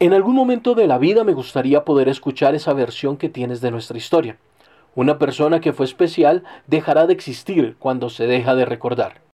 En algún momento de la vida me gustaría poder escuchar esa versión que tienes de nuestra historia. Una persona que fue especial dejará de existir cuando se deja de recordar.